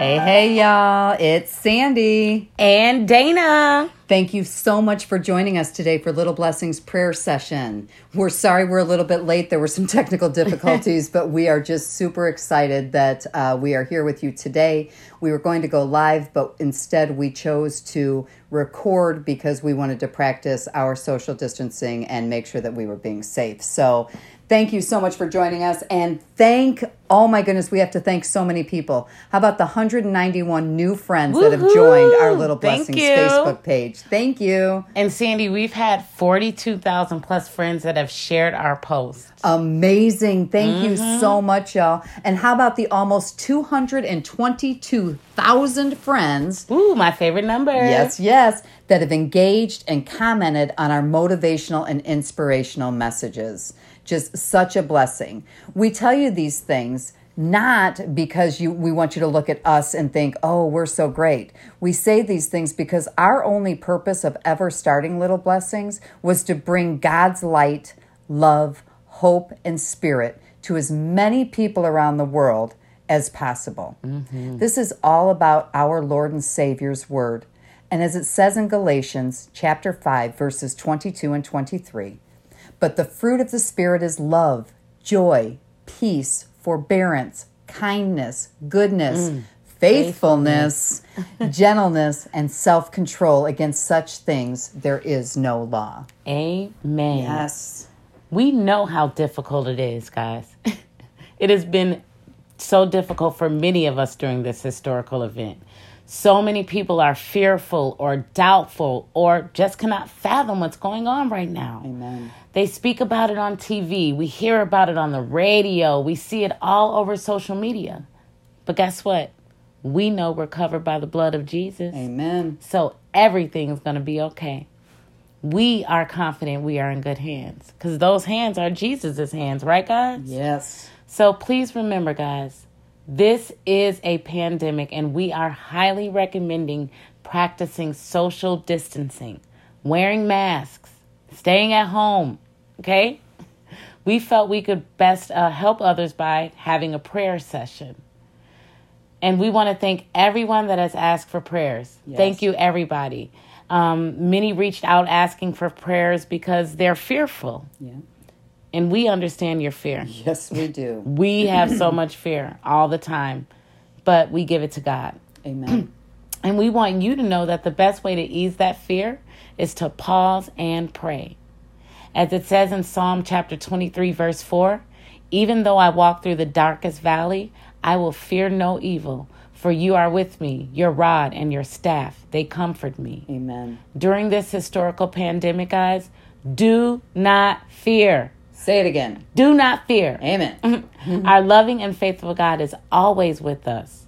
Hey, hey, y'all. It's Sandy. And Dana. Thank you so much for joining us today for Little Blessings prayer session. We're sorry we're a little bit late. There were some technical difficulties, but we are just super excited that uh, we are here with you today. We were going to go live, but instead we chose to record because we wanted to practice our social distancing and make sure that we were being safe. So Thank you so much for joining us. And thank, oh my goodness, we have to thank so many people. How about the 191 new friends Woo-hoo! that have joined our Little Blessings Facebook page? Thank you. And Sandy, we've had 42,000 plus friends that have shared our posts. Amazing. Thank mm-hmm. you so much, y'all. And how about the almost 222,000 friends? Ooh, my favorite number. Yes, yes. That have engaged and commented on our motivational and inspirational messages just such a blessing. We tell you these things not because you we want you to look at us and think, "Oh, we're so great." We say these things because our only purpose of ever starting Little Blessings was to bring God's light, love, hope, and spirit to as many people around the world as possible. Mm-hmm. This is all about our Lord and Savior's word. And as it says in Galatians chapter 5 verses 22 and 23, but the fruit of the Spirit is love, joy, peace, forbearance, kindness, goodness, mm. faithfulness, gentleness, and self control. Against such things there is no law. Amen. Yes. We know how difficult it is, guys. it has been so difficult for many of us during this historical event. So many people are fearful or doubtful or just cannot fathom what's going on right now. Amen. They speak about it on TV. We hear about it on the radio. We see it all over social media. But guess what? We know we're covered by the blood of Jesus. Amen. So everything is going to be okay. We are confident we are in good hands because those hands are Jesus's hands, right, guys? Yes. So please remember, guys, this is a pandemic, and we are highly recommending practicing social distancing, wearing masks, staying at home. Okay? We felt we could best uh, help others by having a prayer session. And we want to thank everyone that has asked for prayers. Yes. Thank you, everybody. Um, many reached out asking for prayers because they're fearful. Yeah. And we understand your fear. Yes, we do. We have so much fear all the time, but we give it to God. Amen. And we want you to know that the best way to ease that fear is to pause and pray. As it says in Psalm chapter 23, verse 4 Even though I walk through the darkest valley, I will fear no evil, for you are with me. Your rod and your staff, they comfort me. Amen. During this historical pandemic, guys, do not fear. Say it again. Do not fear. Amen. Our loving and faithful God is always with us.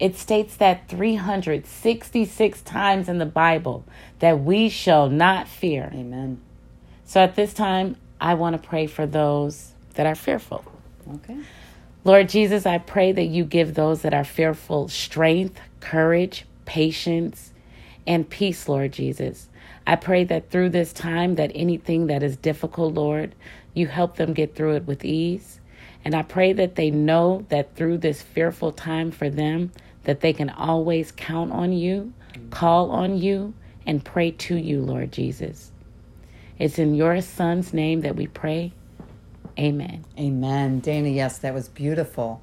It states that 366 times in the Bible that we shall not fear. Amen. So at this time, I want to pray for those that are fearful. Okay. Lord Jesus, I pray that you give those that are fearful strength, courage, patience, and peace, Lord Jesus. I pray that through this time that anything that is difficult, Lord, you help them get through it with ease. And I pray that they know that through this fearful time for them, that they can always count on you, call on you, and pray to you, Lord Jesus. It's in your son's name that we pray. Amen. Amen. Dana, yes, that was beautiful.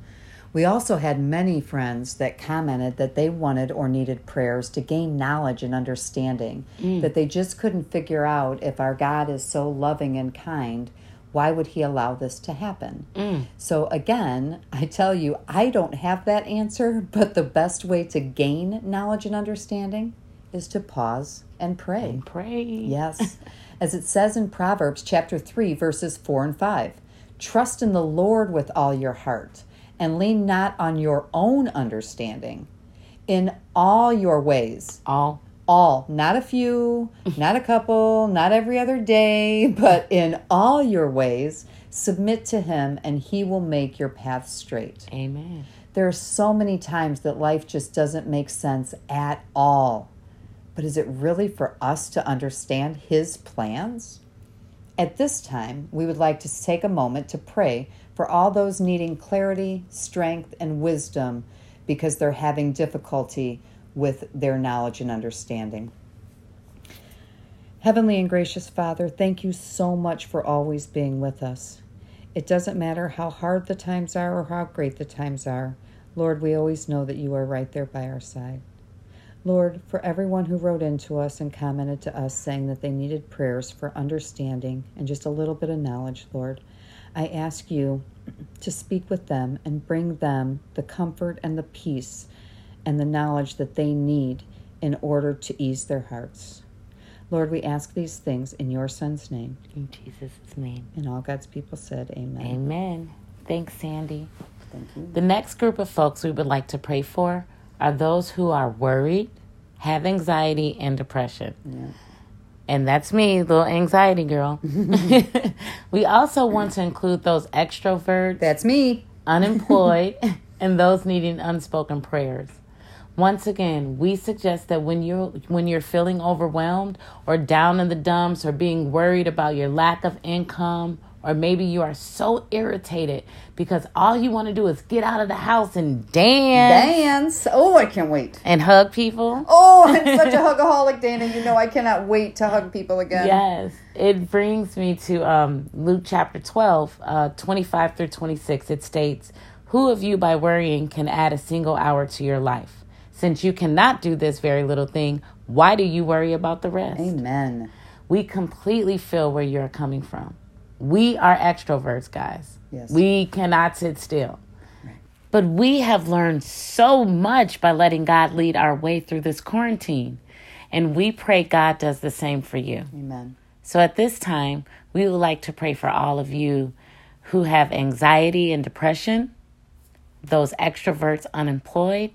We also had many friends that commented that they wanted or needed prayers to gain knowledge and understanding, mm. that they just couldn't figure out if our God is so loving and kind why would he allow this to happen? Mm. So, again, I tell you, I don't have that answer, but the best way to gain knowledge and understanding is to pause and pray. And pray. Yes. As it says in Proverbs chapter 3, verses 4 and 5 Trust in the Lord with all your heart and lean not on your own understanding. In all your ways. All all, not a few, not a couple, not every other day, but in all your ways, submit to Him and He will make your path straight. Amen. There are so many times that life just doesn't make sense at all. But is it really for us to understand His plans? At this time, we would like to take a moment to pray for all those needing clarity, strength, and wisdom because they're having difficulty with their knowledge and understanding. Heavenly and gracious Father, thank you so much for always being with us. It doesn't matter how hard the times are or how great the times are. Lord, we always know that you are right there by our side. Lord, for everyone who wrote into us and commented to us saying that they needed prayers for understanding and just a little bit of knowledge, Lord, I ask you to speak with them and bring them the comfort and the peace and the knowledge that they need in order to ease their hearts. Lord, we ask these things in your Son's name. In Jesus' name. And all God's people said, Amen. Amen. Thanks, Sandy. Thank you. The next group of folks we would like to pray for are those who are worried, have anxiety, and depression. Yeah. And that's me, little anxiety girl. we also want to include those extroverts, That's me. unemployed, and those needing unspoken prayers. Once again, we suggest that when you're when you're feeling overwhelmed or down in the dumps or being worried about your lack of income or maybe you are so irritated because all you want to do is get out of the house and dance Dance. Oh, I can't wait. and hug people. Oh, I'm such a hugaholic, Dana. You know I cannot wait to hug people again. Yes, it brings me to um, Luke chapter 12, uh, 25 through 26. It states, Who of you by worrying can add a single hour to your life? Since you cannot do this very little thing, why do you worry about the rest? Amen. We completely feel where you're coming from. We are extroverts, guys. Yes. We cannot sit still. But we have learned so much by letting God lead our way through this quarantine. And we pray God does the same for you. Amen. So at this time, we would like to pray for all of you who have anxiety and depression, those extroverts unemployed,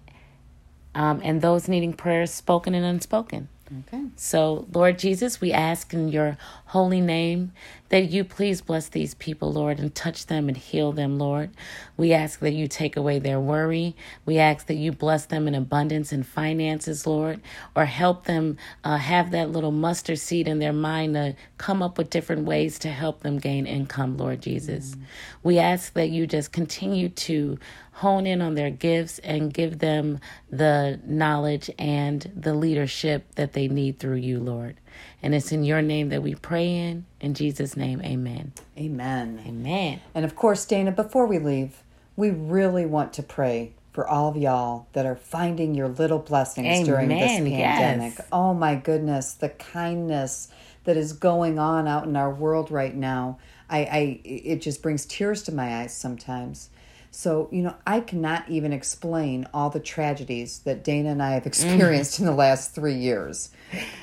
um, and those needing prayers spoken and unspoken. Okay. So, Lord Jesus, we ask in your holy name that you please bless these people, Lord, and touch them and heal them, Lord. We ask that you take away their worry. We ask that you bless them in abundance and finances, Lord, or help them uh, have that little mustard seed in their mind to come up with different ways to help them gain income, Lord Jesus. We ask that you just continue to hone in on their gifts and give them the knowledge and the leadership that they need through you, Lord. And it's in your name that we pray in. In Jesus' name, amen. Amen. Amen. And of course, Dana, before we leave, we really want to pray for all of y'all that are finding your little blessings during this Amen, yes. pandemic. Oh my goodness, the kindness that is going on out in our world right now. I, I it just brings tears to my eyes sometimes. So, you know, I cannot even explain all the tragedies that Dana and I have experienced in the last three years.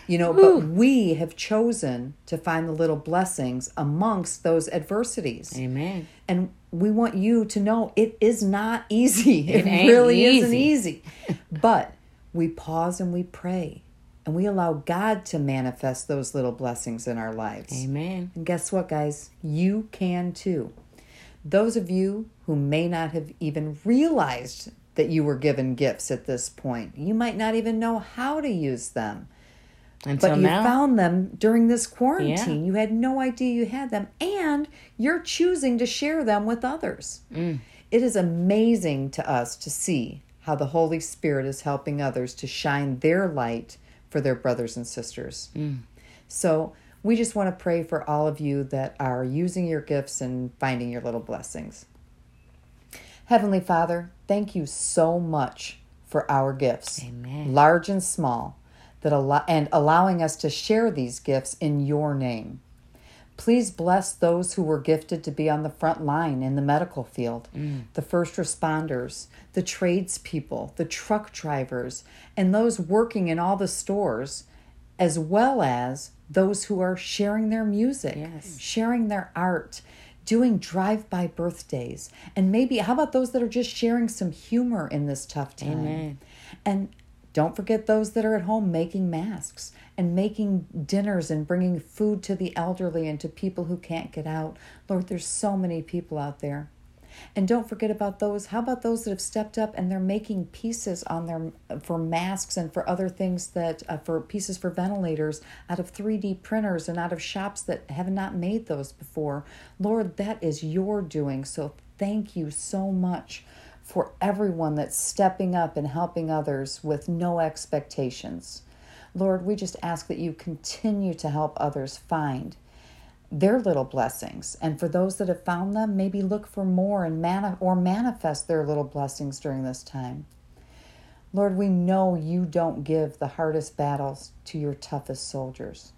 You know, but we have chosen to find the little blessings amongst those adversities. Amen. And we want you to know it is not easy. It, It really isn't easy. easy. but we pause and we pray and we allow God to manifest those little blessings in our lives. Amen. And guess what, guys? You can too. Those of you who may not have even realized that you were given gifts at this point, you might not even know how to use them. Until But you now. found them during this quarantine. You had no idea you had them, and you're choosing to share them with others. Mm. It is amazing to us to see how the Holy Spirit is helping others to shine their light for their brothers and sisters. Mm. So, we just want to pray for all of you that are using your gifts and finding your little blessings. Heavenly Father, thank you so much for our gifts, Amen. large and small, that allow and allowing us to share these gifts in your name. Please bless those who were gifted to be on the front line in the medical field, mm. the first responders, the tradespeople, the truck drivers, and those working in all the stores, as well as those who are sharing their music, Yes. sharing their art, doing drive by birthdays, and maybe how about those that are just sharing some humor in this tough time? Amen. And don't forget those that are at home making masks and making dinners and bringing food to the elderly and to people who can't get out. Lord, there's so many people out there. And don't forget about those. How about those that have stepped up and they're making pieces on their for masks and for other things that uh, for pieces for ventilators out of 3D printers and out of shops that have not made those before. Lord, that is your doing. So thank you so much for everyone that's stepping up and helping others with no expectations. Lord, we just ask that you continue to help others find their little blessings. And for those that have found them, maybe look for more and mani- or manifest their little blessings during this time. Lord, we know you don't give the hardest battles to your toughest soldiers,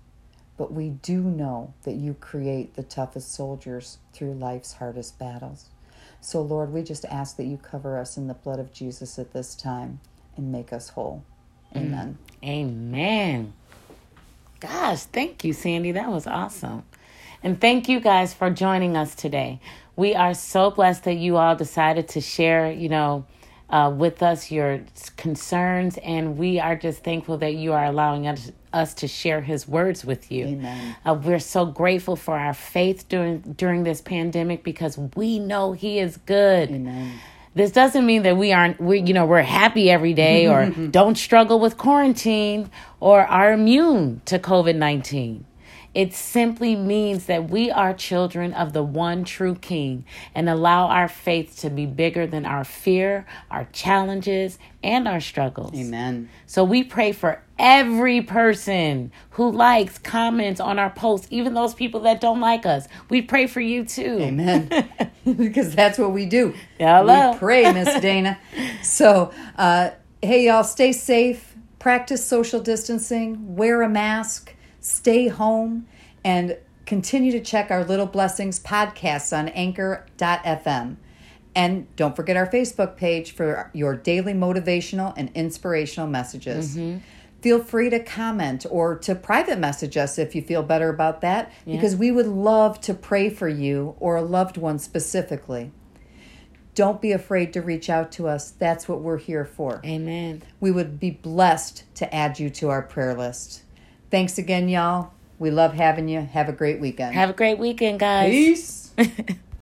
but we do know that you create the toughest soldiers through life's hardest battles. So, Lord, we just ask that you cover us in the blood of Jesus at this time and make us whole. Mm. Amen. Amen. Gosh, thank you, Sandy. That was awesome. And thank you guys for joining us today. We are so blessed that you all decided to share, you know, uh, with us your concerns, and we are just thankful that you are allowing us, us to share His words with you. Amen. Uh, we're so grateful for our faith during during this pandemic because we know He is good. Amen. This doesn't mean that we aren't we you know we're happy every day or don't struggle with quarantine or are immune to COVID-19. It simply means that we are children of the one true King and allow our faith to be bigger than our fear, our challenges, and our struggles. Amen. So we pray for every person who likes, comments on our posts, even those people that don't like us. We pray for you too. Amen. because that's what we do. Hello. We pray, Miss Dana. So, uh, hey, y'all, stay safe, practice social distancing, wear a mask, stay home, and continue to check our Little Blessings podcasts on anchor.fm. And don't forget our Facebook page for your daily motivational and inspirational messages. Mm-hmm. Feel free to comment or to private message us if you feel better about that, because we would love to pray for you or a loved one specifically. Don't be afraid to reach out to us. That's what we're here for. Amen. We would be blessed to add you to our prayer list. Thanks again, y'all. We love having you. Have a great weekend. Have a great weekend, guys. Peace.